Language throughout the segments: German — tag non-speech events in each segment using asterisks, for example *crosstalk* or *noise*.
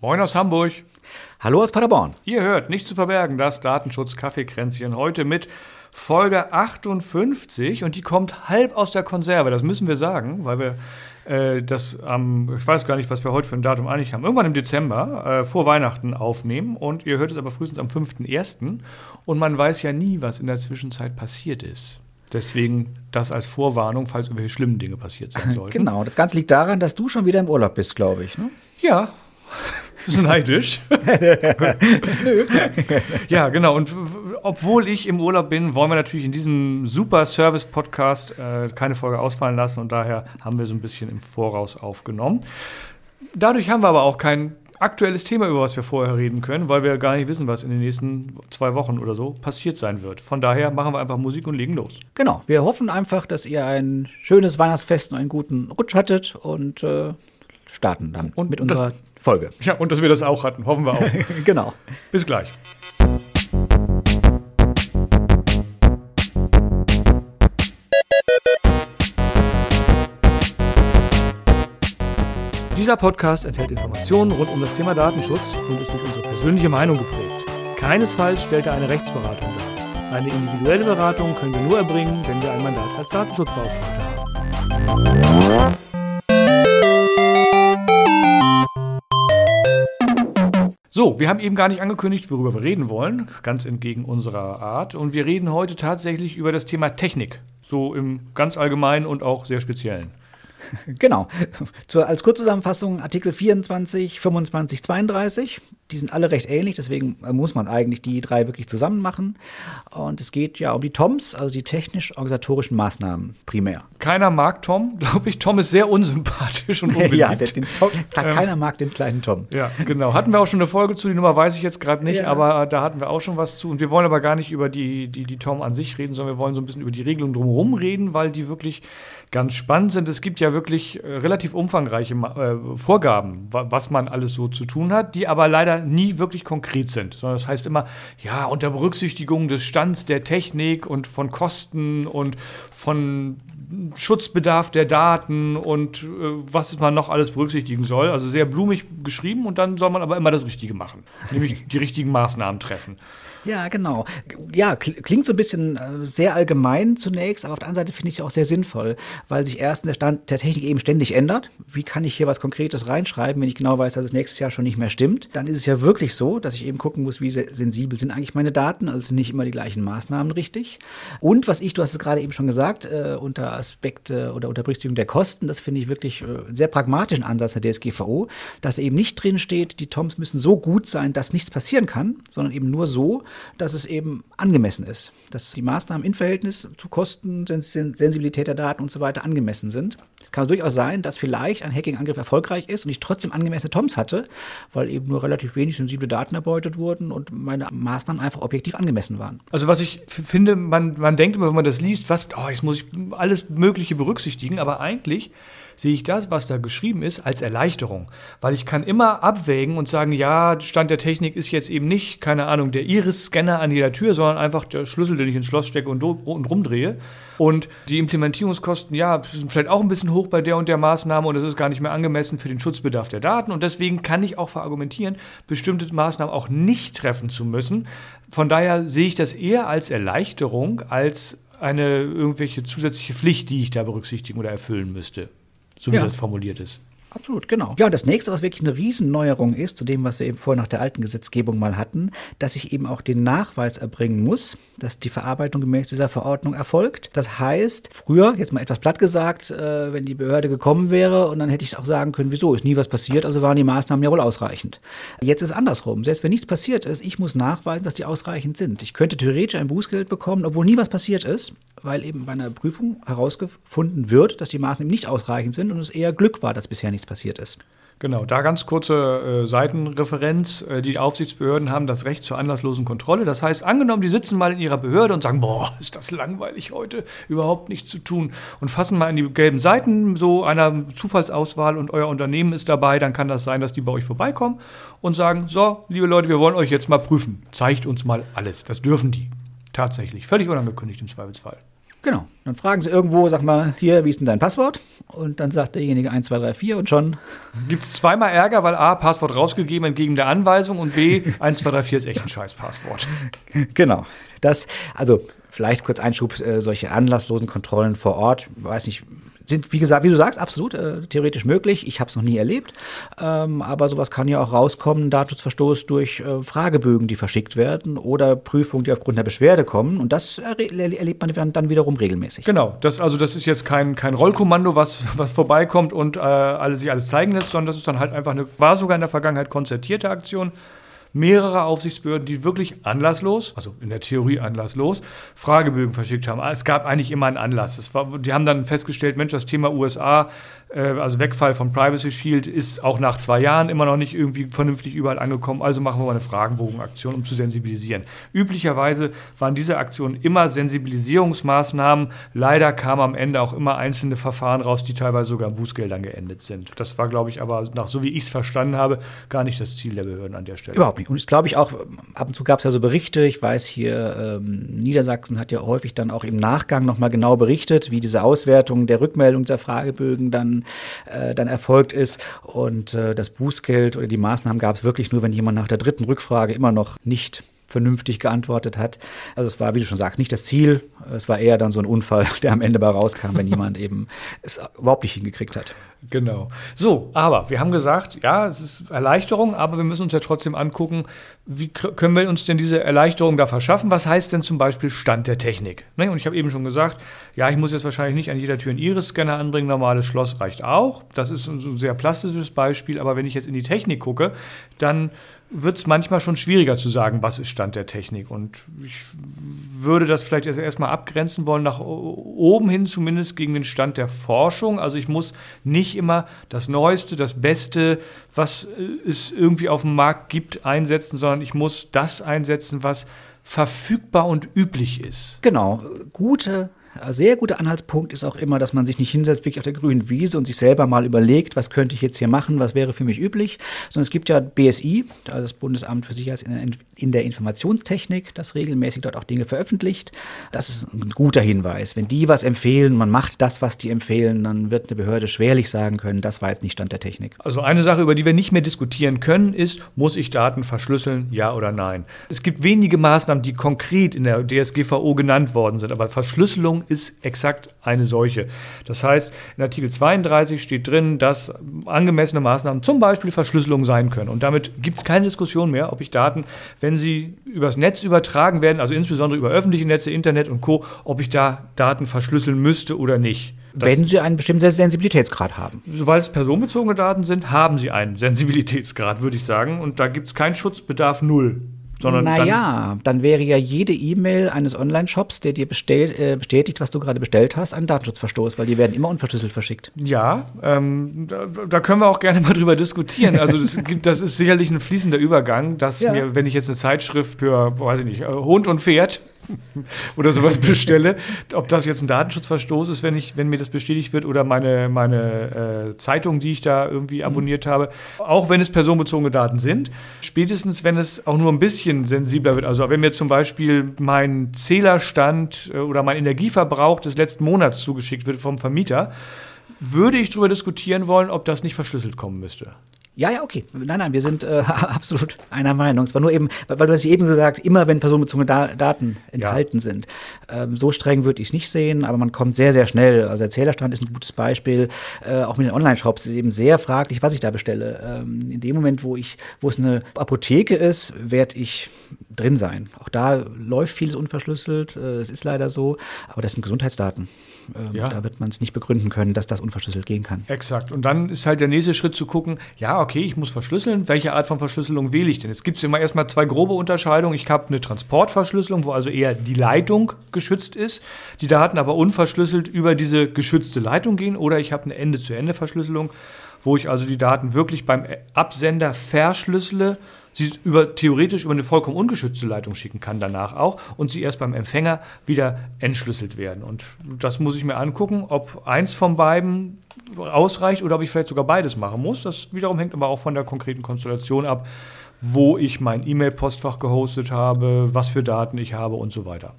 Moin aus Hamburg. Hallo aus Paderborn. Ihr hört nicht zu verbergen das Datenschutz-Kaffeekränzchen heute mit Folge 58 und die kommt halb aus der Konserve. Das müssen wir sagen, weil wir äh, das am, ich weiß gar nicht, was wir heute für ein Datum eigentlich haben, irgendwann im Dezember äh, vor Weihnachten aufnehmen und ihr hört es aber frühestens am 5.1. und man weiß ja nie, was in der Zwischenzeit passiert ist. Deswegen das als Vorwarnung, falls irgendwelche schlimmen Dinge passiert sein *laughs* sollten. Genau, das Ganze liegt daran, dass du schon wieder im Urlaub bist, glaube ich. Ne? Ja, *laughs* so neidisch. *laughs* ja, genau. Und obwohl ich im Urlaub bin, wollen wir natürlich in diesem super Service-Podcast äh, keine Folge ausfallen lassen und daher haben wir so ein bisschen im Voraus aufgenommen. Dadurch haben wir aber auch kein aktuelles Thema, über was wir vorher reden können, weil wir gar nicht wissen, was in den nächsten zwei Wochen oder so passiert sein wird. Von daher machen wir einfach Musik und legen los. Genau. Wir hoffen einfach, dass ihr ein schönes Weihnachtsfest und einen guten Rutsch hattet und äh, starten dann und mit unserer Folge. Ja, und dass wir das auch hatten, hoffen wir auch. *laughs* genau. Bis gleich. Dieser Podcast enthält Informationen rund um das Thema Datenschutz und ist durch unsere persönliche Meinung geprägt. Keinesfalls stellt er eine Rechtsberatung dar. Eine individuelle Beratung können wir nur erbringen, wenn wir ein Mandat als Datenschutzbeauftragter haben. So, wir haben eben gar nicht angekündigt, worüber wir reden wollen, ganz entgegen unserer Art. Und wir reden heute tatsächlich über das Thema Technik, so im ganz allgemeinen und auch sehr speziellen. *laughs* Genau. Zur, als Kurzzusammenfassung Artikel 24, 25, 32. Die sind alle recht ähnlich, deswegen muss man eigentlich die drei wirklich zusammen machen. Und es geht ja um die TOMs, also die technisch-organisatorischen Maßnahmen primär. Keiner mag Tom, *laughs* glaube ich. Tom ist sehr unsympathisch und *laughs* unbeliebt. ja, den, Tom, ähm, keiner mag den kleinen Tom. Ja, genau. Hatten wir auch schon eine Folge zu, die Nummer weiß ich jetzt gerade nicht, ja. aber da hatten wir auch schon was zu. Und wir wollen aber gar nicht über die, die, die Tom an sich reden, sondern wir wollen so ein bisschen über die Regelung drumherum reden, weil die wirklich ganz spannend sind. Es gibt ja wirklich äh, relativ umfangreiche äh, Vorgaben, was man alles so zu tun hat, die aber leider nie wirklich konkret sind, sondern das heißt immer, ja, unter Berücksichtigung des Stands der Technik und von Kosten und von Schutzbedarf der Daten und äh, was man noch alles berücksichtigen soll. Also sehr blumig geschrieben und dann soll man aber immer das Richtige machen, nämlich die richtigen Maßnahmen treffen. Ja, genau. Ja, klingt so ein bisschen äh, sehr allgemein zunächst, aber auf der anderen Seite finde ich es auch sehr sinnvoll, weil sich erstens der Stand der Technik eben ständig ändert. Wie kann ich hier was Konkretes reinschreiben, wenn ich genau weiß, dass es nächstes Jahr schon nicht mehr stimmt? Dann ist es ja wirklich so, dass ich eben gucken muss, wie sensibel sind eigentlich meine Daten. Also sind nicht immer die gleichen Maßnahmen richtig. Und was ich, du hast es gerade eben schon gesagt, äh, unter Aspekte oder unter Berücksichtigung der Kosten, das finde ich wirklich äh, sehr pragmatischen Ansatz der DSGVO, dass eben nicht drin steht, die TOMs müssen so gut sein, dass nichts passieren kann, sondern eben nur so, dass es eben angemessen ist, dass die Maßnahmen in Verhältnis zu Kosten, Sensibilität der Daten und so weiter angemessen sind. Es kann durchaus sein, dass vielleicht ein Hacking-Angriff erfolgreich ist und ich trotzdem angemessene TOMs hatte, weil eben nur relativ wenig sensible Daten erbeutet wurden und meine Maßnahmen einfach objektiv angemessen waren. Also was ich finde, man, man denkt immer, wenn man das liest, was, oh, jetzt muss ich alles Mögliche berücksichtigen, aber eigentlich sehe ich das, was da geschrieben ist, als Erleichterung. Weil ich kann immer abwägen und sagen, ja, Stand der Technik ist jetzt eben nicht, keine Ahnung, der Iris-Scanner an jeder Tür, sondern einfach der Schlüssel, den ich ins Schloss stecke und, und rumdrehe. Und die Implementierungskosten, ja, sind vielleicht auch ein bisschen hoch bei der und der Maßnahme und es ist gar nicht mehr angemessen für den Schutzbedarf der Daten. Und deswegen kann ich auch verargumentieren, bestimmte Maßnahmen auch nicht treffen zu müssen. Von daher sehe ich das eher als Erleichterung, als eine irgendwelche zusätzliche Pflicht, die ich da berücksichtigen oder erfüllen müsste so wie ja. das formuliert ist. Absolut, genau. Ja, und das nächste, was wirklich eine Riesenneuerung ist, zu dem, was wir eben vorher nach der alten Gesetzgebung mal hatten, dass ich eben auch den Nachweis erbringen muss, dass die Verarbeitung gemäß dieser Verordnung erfolgt. Das heißt, früher, jetzt mal etwas platt gesagt, äh, wenn die Behörde gekommen wäre und dann hätte ich auch sagen können, wieso, ist nie was passiert, also waren die Maßnahmen ja wohl ausreichend. Jetzt ist es andersrum. Selbst wenn nichts passiert ist, ich muss nachweisen, dass die ausreichend sind. Ich könnte theoretisch ein Bußgeld bekommen, obwohl nie was passiert ist, weil eben bei einer Prüfung herausgefunden wird, dass die Maßnahmen nicht ausreichend sind und es eher Glück war, dass bisher nichts passiert ist. Genau, da ganz kurze äh, Seitenreferenz. Äh, die Aufsichtsbehörden haben das Recht zur anlasslosen Kontrolle. Das heißt, angenommen, die sitzen mal in ihrer Behörde und sagen, boah, ist das langweilig heute, überhaupt nichts zu tun und fassen mal in die gelben Seiten so einer Zufallsauswahl und euer Unternehmen ist dabei, dann kann das sein, dass die bei euch vorbeikommen und sagen, so, liebe Leute, wir wollen euch jetzt mal prüfen. Zeigt uns mal alles. Das dürfen die. Tatsächlich. Völlig unangekündigt im Zweifelsfall. Genau. Dann fragen sie irgendwo, sag mal, hier, wie ist denn dein Passwort? Und dann sagt derjenige 1, 2, 3, 4 und schon. Gibt es zweimal Ärger, weil A, Passwort rausgegeben entgegen der Anweisung und B, 1, 2, 3, 4 ist echt ein Scheiß-Passwort. *laughs* Genau. Das, also vielleicht kurz Einschub, äh, solche anlasslosen Kontrollen vor Ort, weiß nicht, sind, wie gesagt, wie du sagst, absolut äh, theoretisch möglich. Ich habe es noch nie erlebt. Ähm, aber sowas kann ja auch rauskommen, Datenschutzverstoß durch äh, Fragebögen, die verschickt werden oder Prüfungen, die aufgrund der Beschwerde kommen. Und das erlebt man dann wiederum regelmäßig. Genau, das, also das ist jetzt kein, kein Rollkommando, was, was vorbeikommt und äh, alle, sich alles zeigen lässt, sondern das ist dann halt einfach eine, war sogar in der Vergangenheit konzertierte Aktion mehrere Aufsichtsbehörden, die wirklich anlasslos, also in der Theorie anlasslos, Fragebögen verschickt haben. Es gab eigentlich immer einen Anlass. War, die haben dann festgestellt, Mensch, das Thema USA also Wegfall von Privacy Shield ist auch nach zwei Jahren immer noch nicht irgendwie vernünftig überall angekommen. Also machen wir mal eine Fragenbogenaktion, um zu sensibilisieren. Üblicherweise waren diese Aktionen immer Sensibilisierungsmaßnahmen. Leider kamen am Ende auch immer einzelne Verfahren raus, die teilweise sogar in Bußgeldern geendet sind. Das war, glaube ich, aber nach so wie ich es verstanden habe, gar nicht das Ziel der Behörden an der Stelle. Überhaupt nicht. Und ich glaube ich auch, ab und zu gab es ja so Berichte. Ich weiß hier, ähm, Niedersachsen hat ja häufig dann auch im Nachgang nochmal genau berichtet, wie diese Auswertung der Rückmeldung der Fragebögen dann äh, dann erfolgt ist. Und äh, das Bußgeld oder die Maßnahmen gab es wirklich nur, wenn jemand nach der dritten Rückfrage immer noch nicht vernünftig geantwortet hat. Also es war, wie du schon sagst, nicht das Ziel. Es war eher dann so ein Unfall, *laughs* der am Ende bei rauskam, wenn jemand *laughs* eben es überhaupt nicht hingekriegt hat. Genau. So, aber wir haben gesagt, ja, es ist Erleichterung, aber wir müssen uns ja trotzdem angucken, wie können wir uns denn diese Erleichterung da verschaffen? Was heißt denn zum Beispiel Stand der Technik? Ne? Und ich habe eben schon gesagt, ja, ich muss jetzt wahrscheinlich nicht an jeder Tür einen Iris-Scanner anbringen, normales Schloss reicht auch. Das ist ein sehr plastisches Beispiel, aber wenn ich jetzt in die Technik gucke, dann wird es manchmal schon schwieriger zu sagen, was ist Stand der Technik. Und ich würde das vielleicht erst erstmal abgrenzen wollen, nach oben hin zumindest gegen den Stand der Forschung. Also ich muss nicht immer das Neueste, das Beste, was äh, es irgendwie auf dem Markt gibt, einsetzen, sondern ich muss das einsetzen, was verfügbar und üblich ist. Genau, gute sehr guter Anhaltspunkt ist auch immer, dass man sich nicht hinsetzt, wirklich auf der grünen Wiese und sich selber mal überlegt, was könnte ich jetzt hier machen, was wäre für mich üblich, sondern es gibt ja BSI, also das Bundesamt für Sicherheit in der Informationstechnik, das regelmäßig dort auch Dinge veröffentlicht. Das ist ein guter Hinweis. Wenn die was empfehlen, man macht das, was die empfehlen, dann wird eine Behörde schwerlich sagen können, das war jetzt nicht Stand der Technik. Also eine Sache, über die wir nicht mehr diskutieren können, ist, muss ich Daten verschlüsseln, ja oder nein? Es gibt wenige Maßnahmen, die konkret in der DSGVO genannt worden sind, aber Verschlüsselung ist exakt eine solche. Das heißt, in Artikel 32 steht drin, dass angemessene Maßnahmen zum Beispiel Verschlüsselung sein können. Und damit gibt es keine Diskussion mehr, ob ich Daten, wenn sie übers Netz übertragen werden, also insbesondere über öffentliche Netze, Internet und Co., ob ich da Daten verschlüsseln müsste oder nicht. Das wenn sie einen bestimmten Sensibilitätsgrad haben. Sobald es personenbezogene Daten sind, haben sie einen Sensibilitätsgrad, würde ich sagen. Und da gibt es keinen Schutzbedarf null. Sondern naja, dann, dann, wäre ja jede E-Mail eines Online-Shops, der dir bestell, äh, bestätigt, was du gerade bestellt hast, ein Datenschutzverstoß, weil die werden immer unverschlüsselt verschickt. Ja, ähm, da, da, können wir auch gerne mal *laughs* drüber diskutieren. Also das, *laughs* gibt, das ist sicherlich ein fließender Übergang, dass ja. mir, wenn ich jetzt eine Zeitschrift für, weiß ich nicht, äh, Hund und Pferd oder sowas *laughs* bestelle. Ob das jetzt ein Datenschutzverstoß ist, wenn, ich, wenn mir das bestätigt wird, oder meine, meine äh, Zeitung, die ich da irgendwie abonniert habe. Auch wenn es personenbezogene Daten sind. Spätestens, wenn es auch nur ein bisschen sensibler wird. Also wenn mir zum Beispiel mein Zählerstand äh, oder mein Energieverbrauch des letzten Monats zugeschickt wird vom Vermieter, würde ich darüber diskutieren wollen, ob das nicht verschlüsselt kommen müsste. Ja, ja, okay. Nein, nein, wir sind äh, *laughs* absolut einer Meinung. Es war nur eben, weil du hast eben gesagt, immer wenn personenbezogene da Daten enthalten ja. sind. Ähm, so streng würde ich es nicht sehen, aber man kommt sehr, sehr schnell. Also der Zählerstand ist ein gutes Beispiel. Äh, auch mit den Online-Shops ist eben sehr fraglich, was ich da bestelle. Ähm, in dem Moment, wo ich, wo es eine Apotheke ist, werde ich drin sein. Auch da läuft vieles unverschlüsselt. Äh, es ist leider so, aber das sind Gesundheitsdaten. Ähm, ja. Da wird man es nicht begründen können, dass das unverschlüsselt gehen kann. Exakt. Und dann ist halt der nächste Schritt zu gucken, ja, okay, ich muss verschlüsseln. Welche Art von Verschlüsselung wähle ich denn? Jetzt gibt es immer erstmal zwei grobe Unterscheidungen. Ich habe eine Transportverschlüsselung, wo also eher die Leitung geschützt ist, die Daten aber unverschlüsselt über diese geschützte Leitung gehen. Oder ich habe eine Ende-zu-Ende-Verschlüsselung, wo ich also die Daten wirklich beim Absender verschlüssele sie über, theoretisch über eine vollkommen ungeschützte Leitung schicken kann, danach auch, und sie erst beim Empfänger wieder entschlüsselt werden. Und das muss ich mir angucken, ob eins von beiden ausreicht oder ob ich vielleicht sogar beides machen muss. Das wiederum hängt aber auch von der konkreten Konstellation ab, wo ich mein E-Mail-Postfach gehostet habe, was für Daten ich habe und so weiter.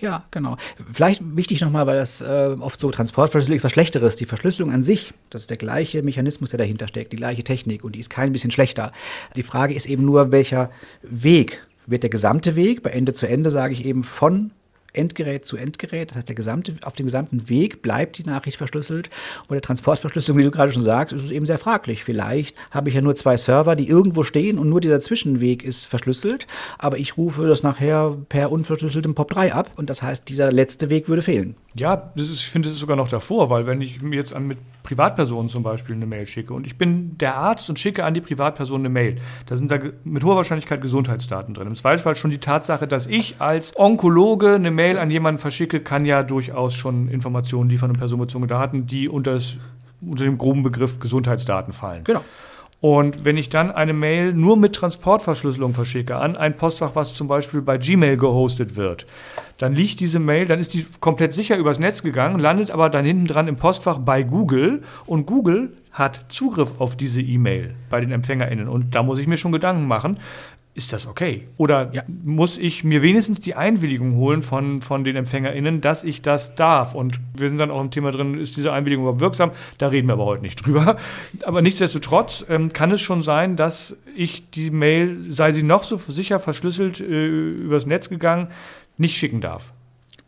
Ja, genau. Vielleicht wichtig nochmal, weil das äh, oft so Transportverschlüsselung was Schlechteres. Die Verschlüsselung an sich, das ist der gleiche Mechanismus, der dahinter steckt, die gleiche Technik und die ist kein bisschen schlechter. Die Frage ist eben nur, welcher Weg wird der gesamte Weg, bei Ende zu Ende sage ich eben von Endgerät zu Endgerät. Das heißt, der gesamte, auf dem gesamten Weg bleibt die Nachricht verschlüsselt. Und der Transportverschlüsselung, wie du gerade schon sagst, ist es eben sehr fraglich. Vielleicht habe ich ja nur zwei Server, die irgendwo stehen und nur dieser Zwischenweg ist verschlüsselt. Aber ich rufe das nachher per unverschlüsseltem POP3 ab. Und das heißt, dieser letzte Weg würde fehlen. Ja, ist, ich finde, es ist sogar noch davor, weil wenn ich mir jetzt an mit Privatpersonen zum Beispiel eine Mail schicke und ich bin der Arzt und schicke an die Privatperson eine Mail, da sind da mit hoher Wahrscheinlichkeit Gesundheitsdaten drin. Im Zweifelsfall schon die Tatsache, dass ich als Onkologe eine Mail an jemanden verschicke, kann ja durchaus schon Informationen liefern und personenbezogene Daten, die unter, das, unter dem groben Begriff Gesundheitsdaten fallen. Genau. Und wenn ich dann eine Mail nur mit Transportverschlüsselung verschicke an ein Postfach, was zum Beispiel bei Gmail gehostet wird, dann liegt diese Mail, dann ist die komplett sicher übers Netz gegangen, landet aber dann hinten dran im Postfach bei Google und Google hat Zugriff auf diese E-Mail bei den EmpfängerInnen. Und da muss ich mir schon Gedanken machen, ist das okay? Oder ja. muss ich mir wenigstens die Einwilligung holen von, von den EmpfängerInnen, dass ich das darf? Und wir sind dann auch im Thema drin, ist diese Einwilligung überhaupt wirksam? Da reden wir aber heute nicht drüber. Aber nichtsdestotrotz ähm, kann es schon sein, dass ich die Mail, sei sie noch so sicher verschlüsselt äh, übers Netz gegangen, nicht schicken darf.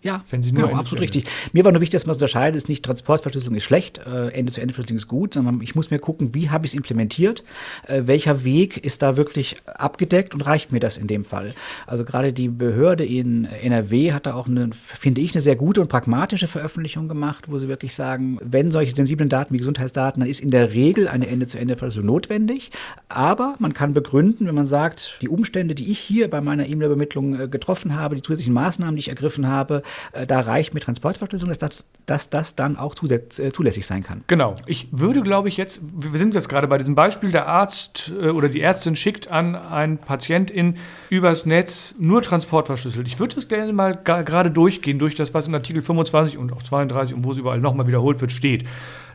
Ja, wenn sie nur genau, absolut richtig. Mir war nur wichtig, dass man unterscheidet, ist nicht Transportverschlüsselung ist schlecht, äh, Ende-zu-Ende-Verschlüsselung ist gut, sondern ich muss mir gucken, wie habe ich es implementiert, äh, welcher Weg ist da wirklich abgedeckt und reicht mir das in dem Fall. Also gerade die Behörde in NRW hat da auch eine, finde ich, eine sehr gute und pragmatische Veröffentlichung gemacht, wo sie wirklich sagen, wenn solche sensiblen Daten wie Gesundheitsdaten, dann ist in der Regel eine Ende-zu-Ende-Verschlüsselung notwendig, aber man kann begründen, wenn man sagt, die Umstände, die ich hier bei meiner E-Mail-Übermittlung äh, getroffen habe, die zusätzlichen Maßnahmen, die ich ergriffen habe, da reicht mit Transportverschlüsselung, dass das, dass das dann auch äh, zulässig sein kann. Genau. Ich würde, glaube ich, jetzt, wir sind jetzt gerade bei diesem Beispiel, der Arzt äh, oder die Ärztin schickt an einen Patientin übers Netz nur transportverschlüsselt. Ich würde das gerne mal gerade durchgehen, durch das, was in Artikel 25 und auch 32 und wo es überall nochmal wiederholt wird, steht.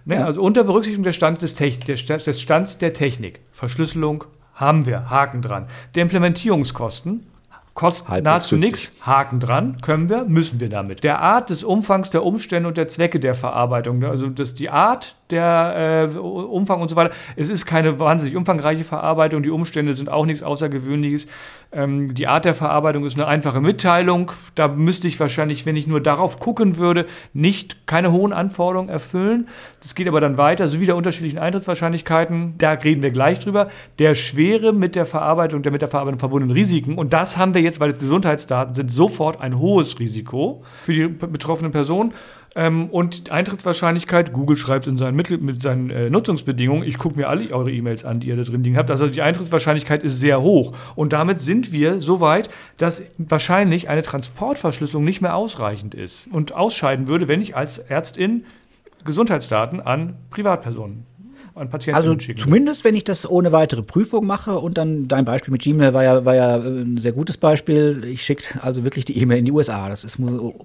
Ne? Ja. Also unter Berücksichtigung des Stands, des, des Stands der Technik, Verschlüsselung haben wir, Haken dran. Der Implementierungskosten Kostet Halbwegs nahezu nichts. Haken dran. Können wir, müssen wir damit. Der Art des Umfangs der Umstände und der Zwecke der Verarbeitung. Also das, die Art der äh, Umfang und so weiter. Es ist keine wahnsinnig umfangreiche Verarbeitung. Die Umstände sind auch nichts Außergewöhnliches. Ähm, die Art der Verarbeitung ist eine einfache Mitteilung. Da müsste ich wahrscheinlich, wenn ich nur darauf gucken würde, nicht keine hohen Anforderungen erfüllen. Das geht aber dann weiter, sowie der unterschiedlichen Eintrittswahrscheinlichkeiten. Da reden wir gleich drüber. Der Schwere mit der Verarbeitung, der mit der Verarbeitung verbundenen Risiken. Und das haben wir jetzt, weil es Gesundheitsdaten sind, sofort ein hohes Risiko für die betroffenen Personen. Ähm, und Eintrittswahrscheinlichkeit, Google schreibt in seinen, Mittel, mit seinen äh, Nutzungsbedingungen, ich gucke mir alle eure E-Mails an, die ihr da drin liegen habt. Also die Eintrittswahrscheinlichkeit ist sehr hoch. Und damit sind wir so weit, dass wahrscheinlich eine Transportverschlüsselung nicht mehr ausreichend ist und ausscheiden würde, wenn ich als Ärztin Gesundheitsdaten an Privatpersonen an Patienten also schicken. Zumindest, wenn ich das ohne weitere Prüfung mache und dann dein Beispiel mit Gmail war ja, war ja äh, ein sehr gutes Beispiel. Ich schicke also wirklich die E-Mail in die USA. Das ist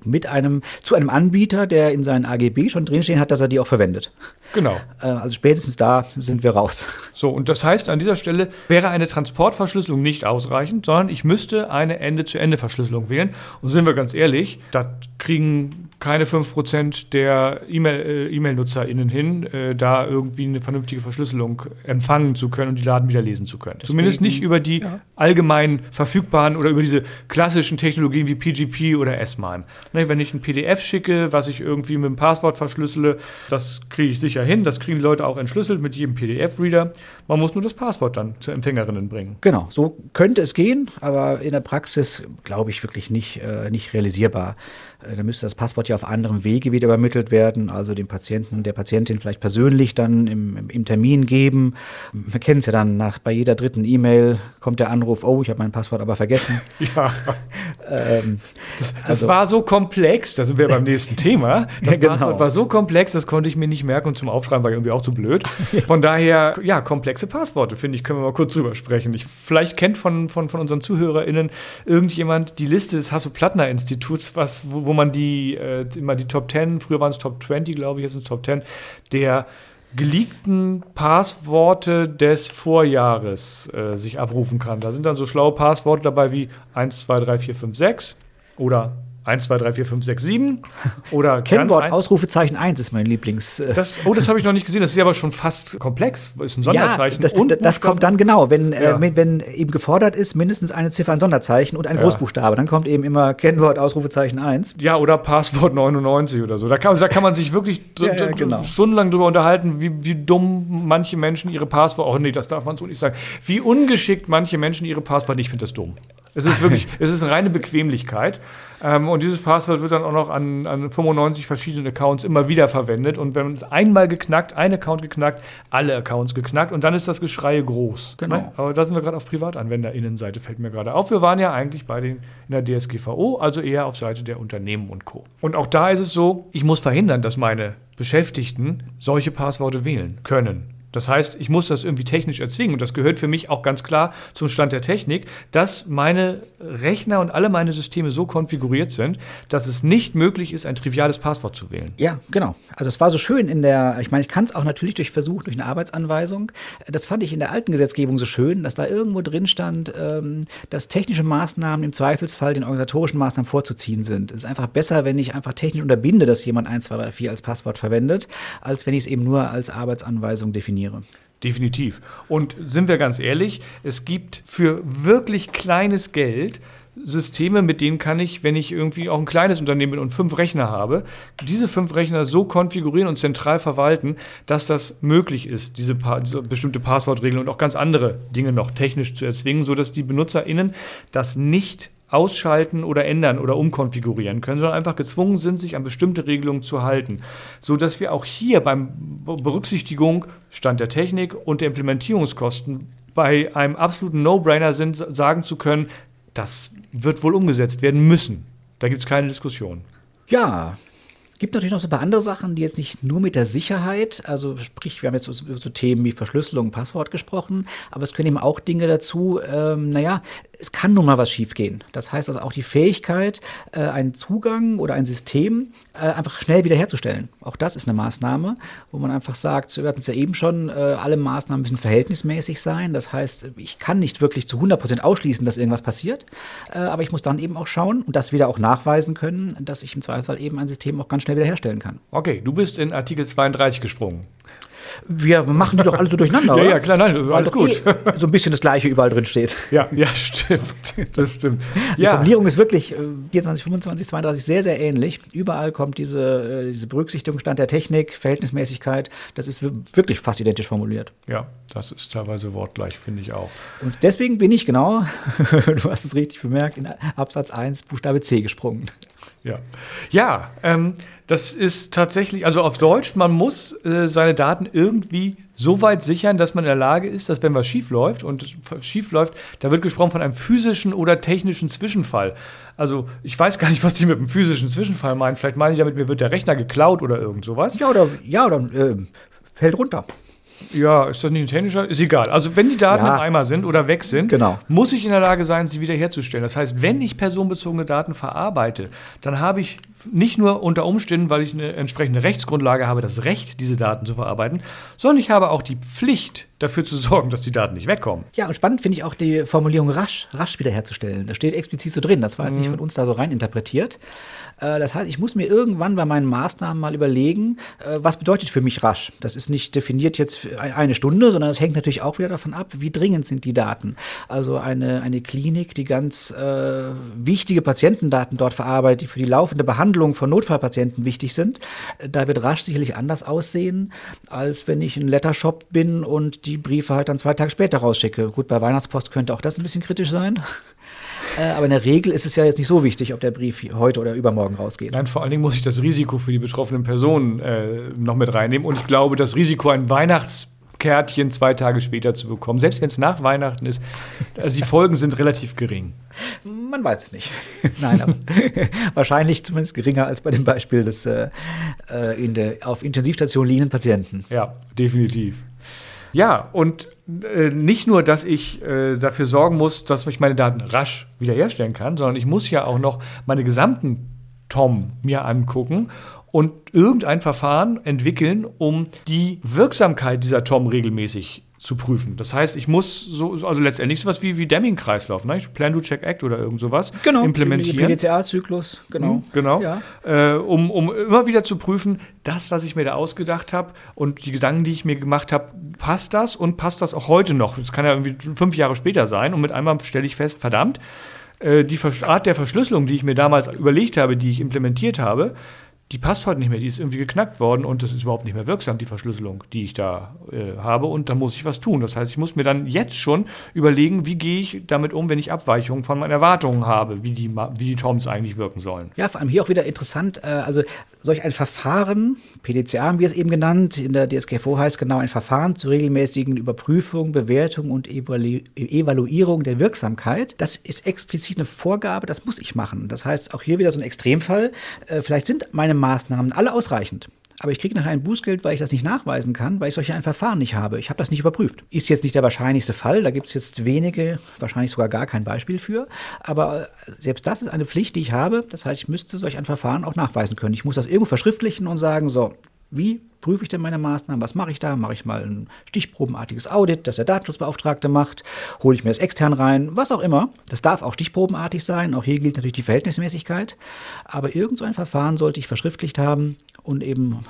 mit einem, zu einem Anbieter, der in seinen AGB schon drinstehen hat, dass er die auch verwendet. Genau. Äh, also spätestens da sind wir raus. So, und das heißt, an dieser Stelle wäre eine Transportverschlüsselung nicht ausreichend, sondern ich müsste eine Ende-zu-Ende-Verschlüsselung wählen. Und sind wir ganz ehrlich, das kriegen keine 5% der äh, E-Mail-NutzerInnen hin, da irgendwie eine vernünftige Verschlüsselung empfangen zu können und die Daten wieder lesen zu können. Deswegen, Zumindest nicht über die ja. allgemein verfügbaren oder über diese klassischen Technologien wie PGP oder S-MIME. Ne, wenn ich ein PDF schicke, was ich irgendwie mit dem Passwort verschlüssele, das kriege ich sicher hin. Das kriegen die Leute auch entschlüsselt mit jedem PDF-Reader. Man muss nur das Passwort dann zur Empfängerinnen bringen. Genau, so könnte es gehen, aber in der Praxis glaube ich wirklich nicht, äh, nicht realisierbar. Äh, da müsste das Passwort ja auf anderem Wege wieder übermittelt werden, also dem Patienten, der Patientin vielleicht persönlich dann im, im Termin geben. Wir kennen es ja dann, nach, bei jeder dritten E-Mail kommt der Anruf, oh, ich habe mein Passwort aber vergessen. *laughs* Ja. ähm, das, das also, war so komplex, da sind wir beim nächsten Thema. *laughs* Das genau. Passwort war so komplex, das konnte ich mir nicht merken und zum Aufschreiben war irgendwie auch zu blöd. Von daher, ja, komplexe Passworte, finde ich, können wir mal kurz drüber sprechen. Ich, vielleicht kennt von, von, von unseren ZuhörerInnen irgendjemand die Liste des Hasso-Plattner-Instituts, wo, wo man die, äh, immer die Top 10, früher waren es Top 20, glaube ich, jetzt sind es Top 10, der geleakten Passworte des Vorjahres äh, sich abrufen kann. Da sind dann so schlaue Passworte dabei wie 1, 2, 3, 4, 5, 6 oder 1, 2, 3, 4, 5, 6, 7 oder Kennwort, Ausrufezeichen 1 ist mein Lieblings. äh, Das, oh, das habe ich noch nicht gesehen. Das ist aber schon fast komplex. Ist ein Sonderzeichen. Ja, das, und das kommt dann genau, wenn, Ja. äh, wenn eben gefordert ist, mindestens eine Ziffer, ein Sonderzeichen und ein Ja. Großbuchstabe. Dann kommt eben immer Kennwort, Ausrufezeichen 1. Ja, oder Passwort 99 oder so. Da kann, da kann man sich wirklich *laughs* genau. stundenlang drüber unterhalten, wie, wie dumm manche Menschen ihre Passwort. Oh nee, das darf man so nicht sagen. Wie ungeschickt manche Menschen ihre Passwort. Ich finde das dumm. Es ist wirklich, es ist eine reine Bequemlichkeit. Ähm, und dieses Passwort wird dann auch noch an, an 95 verschiedenen Accounts immer wieder verwendet. Und wenn es einmal geknackt, ein Account geknackt, alle Accounts geknackt und dann ist das Geschrei groß. Genau. Ne? Aber da sind wir gerade auf PrivatanwenderInnenseite, fällt mir gerade auf. Wir waren ja eigentlich bei den in der DSGVO, also eher auf Seite der Unternehmen und Co. Und auch da ist es so, ich muss verhindern, dass meine Beschäftigten solche Passworte wählen können. Das heißt, ich muss das irgendwie technisch erzwingen. Und das gehört für mich auch ganz klar zum Stand der Technik, dass meine Rechner und alle meine Systeme so konfiguriert sind, dass es nicht möglich ist, ein triviales Passwort zu wählen. Ja, genau. Also es war so schön in der, ich meine, ich kann es auch natürlich durch Versuch, durch eine Arbeitsanweisung. Das fand ich in der alten Gesetzgebung so schön, dass da irgendwo drin stand, ähm, dass technische Maßnahmen im Zweifelsfall den organisatorischen Maßnahmen vorzuziehen sind. Es ist einfach besser, wenn ich einfach technisch unterbinde, dass jemand 1, 2, 3, 4 als Passwort verwendet, als wenn ich es eben nur als Arbeitsanweisung definiere. Definitiv. Und sind wir ganz ehrlich, es gibt für wirklich kleines Geld Systeme, mit denen kann ich, wenn ich irgendwie auch ein kleines Unternehmen bin und fünf Rechner habe, diese fünf Rechner so konfigurieren und zentral verwalten, dass das möglich ist, diese, pa diese bestimmte Passwortregeln und auch ganz andere Dinge noch technisch zu erzwingen, sodass die BenutzerInnen das nicht ausschalten oder ändern oder umkonfigurieren können, sondern einfach gezwungen sind, sich an bestimmte Regelungen zu halten, so dass wir auch hier beim Be- Berücksichtigung Stand der Technik und der Implementierungskosten bei einem absoluten No-Brainer sind, sagen zu können, das wird wohl umgesetzt werden müssen. Da gibt es keine Diskussion. Ja, gibt natürlich noch so ein paar andere Sachen, die jetzt nicht nur mit der Sicherheit, also sprich, wir haben jetzt so, über so Themen wie Verschlüsselung, Passwort gesprochen, aber es können eben auch Dinge dazu, ähm, naja, es kann nun mal was schiefgehen. Das heißt also auch die Fähigkeit, äh, einen Zugang oder ein System äh, einfach schnell wiederherzustellen. Auch das ist eine Maßnahme, wo man einfach sagt, wir hatten es ja eben schon, äh, alle Maßnahmen müssen verhältnismäßig sein. Das heißt, ich kann nicht wirklich zu 100% ausschließen, dass irgendwas passiert, äh, aber ich muss dann eben auch schauen und das wieder auch nachweisen können, dass ich im Zweifelsfall eben ein System auch ganz schnell wiederherstellen kann. Okay, du bist in Artikel 32 gesprungen. Wir machen die doch alle so durcheinander, *laughs* Ja, oder? ja, klar, nein, alles Weil gut. Eh so ein bisschen das Gleiche überall drin steht. Ja, ja, *laughs* stimmt. Das stimmt. Die Ja, Formulierung ist wirklich äh, 24, 25, 32 sehr, sehr ähnlich. Überall kommt diese, äh, diese Berücksichtigung, Stand der Technik, Verhältnismäßigkeit. Das ist wir- wirklich fast identisch formuliert. ja, das ist teilweise wortgleich, finde ich auch. Und deswegen bin ich genau, *laughs* du hast es richtig bemerkt, in Absatz 1 Buchstabe C gesprungen. Ja, ja ähm, das ist tatsächlich, also auf Deutsch, man muss äh, seine Daten irgendwie so weit sichern, dass man in der Lage ist, dass wenn was schief läuft und es schief läuft, da wird gesprochen von einem physischen oder technischen Zwischenfall. Also ich weiß gar nicht, was die mit einem physischen Zwischenfall meinen. Vielleicht meinen die damit, mir wird der Rechner geklaut oder irgend sowas. Ja, oder, ja, oder äh, fällt runter. Ja, ist das nicht ein technischer? Ist egal. Also, wenn die Daten Ja. im Eimer sind oder weg sind, Genau. muss ich in der Lage sein, sie wiederherzustellen. Das heißt, wenn ich personenbezogene Daten verarbeite, dann habe ich nicht nur unter Umständen, weil ich eine entsprechende Rechtsgrundlage habe, das Recht, diese Daten zu verarbeiten, sondern ich habe auch die Pflicht, dafür zu sorgen, dass die Daten nicht wegkommen. Ja, und spannend finde ich auch die Formulierung rasch, rasch wiederherzustellen. Das steht explizit so drin. Das war jetzt nicht von uns da so rein interpretiert. Äh, Das heißt, ich muss mir irgendwann bei meinen Maßnahmen mal überlegen, äh, was bedeutet für mich rasch. Das ist nicht definiert jetzt eine Stunde, sondern das hängt natürlich auch wieder davon ab, wie dringend sind die Daten. Also eine, eine Klinik, die ganz äh, wichtige Patientendaten dort verarbeitet, die für die laufende Behandlung von Notfallpatienten wichtig sind, äh, da wird rasch sicherlich anders aussehen, als wenn ich ein Lettershop bin und die Briefe halt dann zwei Tage später rausschicke. Gut, bei Weihnachtspost könnte auch das ein bisschen kritisch sein. *laughs* Äh, Aber in der Regel ist es ja jetzt nicht so wichtig, ob der Brief heute oder übermorgen rausgeht. Nein, vor allen Dingen muss ich das Risiko für die betroffenen Personen äh, noch mit reinnehmen. Und ich glaube, das Risiko, ein Weihnachtskärtchen zwei Tage später zu bekommen, selbst wenn es nach Weihnachten ist, also die Folgen sind relativ gering. Man weiß es nicht. Nein, aber *laughs* wahrscheinlich zumindest geringer als bei dem Beispiel des äh, äh, in der, auf Intensivstation liegenden Patienten. Ja, definitiv. Ja, und äh, nicht nur, dass ich äh, dafür sorgen muss, dass ich meine Daten rasch wiederherstellen kann, sondern ich muss ja auch noch meine gesamten TOM mir angucken und irgendein Verfahren entwickeln, um die Wirksamkeit dieser TOM regelmäßig zu prüfen. Das heißt, ich muss so, also letztendlich sowas wie, wie Deming-Kreislauf, ne? Plan, Do, Check, Act oder irgend sowas genau, implementieren. PDCA-Zyklus, genau. Mhm, genau. Ja. Äh, um, um immer wieder zu prüfen, das, was ich mir da ausgedacht habe und die Gedanken, die ich mir gemacht habe, passt das und passt das auch heute noch? Das kann ja irgendwie fünf Jahre später sein und mit einmal stelle ich fest, verdammt, äh, die Art der Verschlüsselung, die ich mir damals überlegt habe, die ich implementiert habe, die passt heute nicht mehr, die ist irgendwie geknackt worden und das ist überhaupt nicht mehr wirksam, die Verschlüsselung, die ich da äh, habe und da muss ich was tun. Das heißt, ich muss mir dann jetzt schon überlegen, wie gehe ich damit um, wenn ich Abweichungen von meinen Erwartungen habe, wie die, wie die Toms eigentlich wirken sollen. Ja, vor allem hier auch wieder interessant, äh, also solch ein Verfahren, PDCA haben wir es eben genannt, in der DSGVO heißt genau ein Verfahren zur regelmäßigen Überprüfung, Bewertung und Evalu Evaluierung der Wirksamkeit. Das ist explizit eine Vorgabe, das muss ich machen. Das heißt, auch hier wieder so ein Extremfall. Äh, vielleicht sind meine Maßnahmen alle ausreichend aber ich kriege nachher ein Bußgeld, weil ich das nicht nachweisen kann, weil ich solch ein Verfahren nicht habe. Ich habe das nicht überprüft. Ist jetzt nicht der wahrscheinlichste Fall, da gibt es jetzt wenige, wahrscheinlich sogar gar kein Beispiel für, aber selbst das ist eine Pflicht, die ich habe. Das heißt, ich müsste solch ein Verfahren auch nachweisen können. Ich muss das irgendwo verschriftlichen und sagen, so, wie prüfe ich denn meine Maßnahmen? Was mache ich da? Mache ich mal ein stichprobenartiges Audit, das der Datenschutzbeauftragte macht? Hole ich mir das extern rein? Was auch immer. Das darf auch stichprobenartig sein. Auch hier gilt natürlich die Verhältnismäßigkeit. Aber irgend so ein Verfahren sollte ich verschriftlicht haben und eben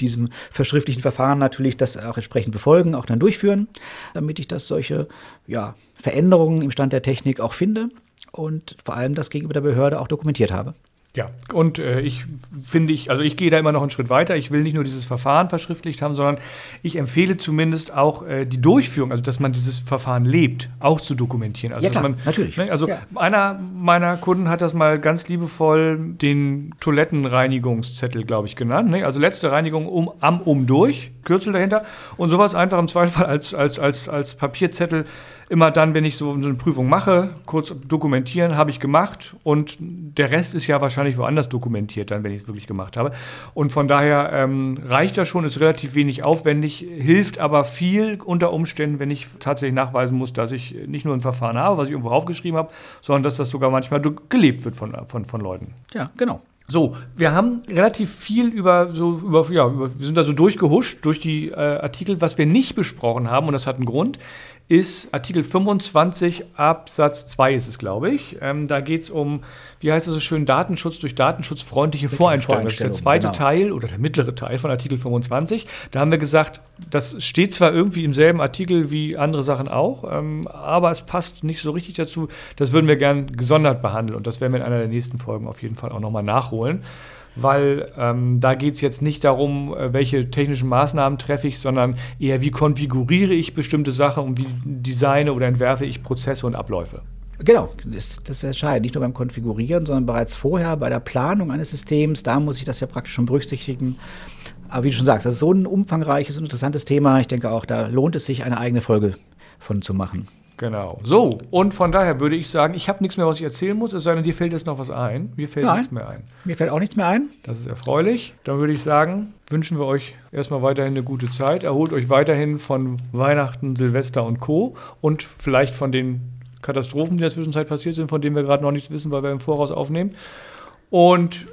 diesem verschriftlichen Verfahren natürlich das auch entsprechend befolgen, auch dann durchführen, damit ich das solche ja, Veränderungen im Stand der Technik auch finde und vor allem das gegenüber der Behörde auch dokumentiert habe. Ja, und äh, ich finde ich, also ich gehe da immer noch einen Schritt weiter. Ich will nicht nur dieses Verfahren verschriftlicht haben, sondern ich empfehle zumindest auch äh, die Durchführung, also dass man dieses Verfahren lebt, auch zu dokumentieren. Also, ja, klar, man, natürlich. Ne, also ja. einer meiner Kunden hat das mal ganz liebevoll den Toilettenreinigungszettel, glaube ich, genannt. Ne? Also letzte Reinigung um, am Um durch, Kürzel dahinter. Und sowas einfach im Zweifelsfall als, als, als, als Papierzettel immer dann, wenn ich so eine Prüfung mache, kurz dokumentieren, habe ich gemacht und der Rest ist ja wahrscheinlich woanders dokumentiert, dann, wenn ich es wirklich gemacht habe. Und von daher ähm, reicht das schon, ist relativ wenig aufwendig, hilft aber viel unter Umständen, wenn ich tatsächlich nachweisen muss, dass ich nicht nur ein Verfahren habe, was ich irgendwo aufgeschrieben habe, sondern dass das sogar manchmal gelebt wird von, von, von Leuten. Ja, genau. So, wir haben relativ viel über so über ja, über, wir sind da so durchgehuscht durch die äh, Artikel, was wir nicht besprochen haben und das hat einen Grund ist Artikel 25 Absatz 2 ist es, glaube ich. Ähm, da geht es um, wie heißt es so schön, Datenschutz durch datenschutzfreundliche Voreinstellungen. Das ist der zweite genau. Teil oder der mittlere Teil von Artikel 25. Da haben wir gesagt, das steht zwar irgendwie im selben Artikel wie andere Sachen auch, ähm, aber es passt nicht so richtig dazu. Das würden wir gern gesondert behandeln und das werden wir in einer der nächsten Folgen auf jeden Fall auch nochmal nachholen weil ähm, da geht es jetzt nicht darum, äh, welche technischen Maßnahmen treffe ich, sondern eher, wie konfiguriere ich bestimmte Sachen und wie designe oder entwerfe ich Prozesse und Abläufe. Genau, das, das ist. Nicht nur beim Konfigurieren, sondern bereits vorher bei der Planung eines Systems. Da muss ich das ja praktisch schon berücksichtigen. Aber wie du schon sagst, das ist so ein umfangreiches und interessantes Thema. Ich denke auch, da lohnt es sich, eine eigene Folge von zu machen. Genau. So, und von daher würde ich sagen, ich habe nichts mehr, was ich erzählen muss, es sei denn, dir fällt jetzt noch was ein. Mir fällt Nein, nichts mehr ein. Mir fällt auch nichts mehr ein. Das ist erfreulich. Dann würde ich sagen, wünschen wir euch erstmal weiterhin eine gute Zeit. Erholt euch weiterhin von Weihnachten, Silvester und Co. Und vielleicht von den Katastrophen, die in der Zwischenzeit passiert sind, von denen wir gerade noch nichts wissen, weil wir im Voraus aufnehmen. Und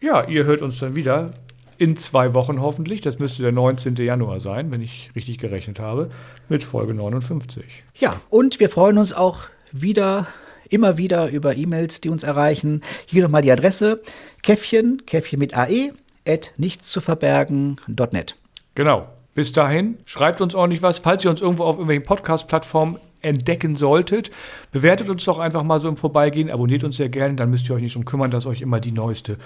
ja, ihr hört uns dann wieder in zwei Wochen hoffentlich. Das müsste der 19. Januar sein, wenn ich richtig gerechnet habe, mit Folge 59. Ja, und wir freuen uns auch wieder, immer wieder über E-Mails, die uns erreichen. Hier nochmal die Adresse: Käffchen, Käffchen mit AE, at nichtszuverbergen.net. Genau. Bis dahin, schreibt uns ordentlich was. Falls ihr uns irgendwo auf irgendwelchen Podcast-Plattformen entdecken solltet, bewertet uns doch einfach mal so im Vorbeigehen, abonniert uns sehr gerne, dann müsst ihr euch nicht darum kümmern, dass euch immer die neueste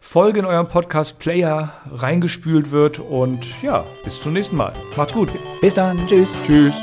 Folge in eurem Podcast-Player reingespült wird. Und ja, bis zum nächsten Mal. Macht's gut. Bis dann. Tschüss. Tschüss.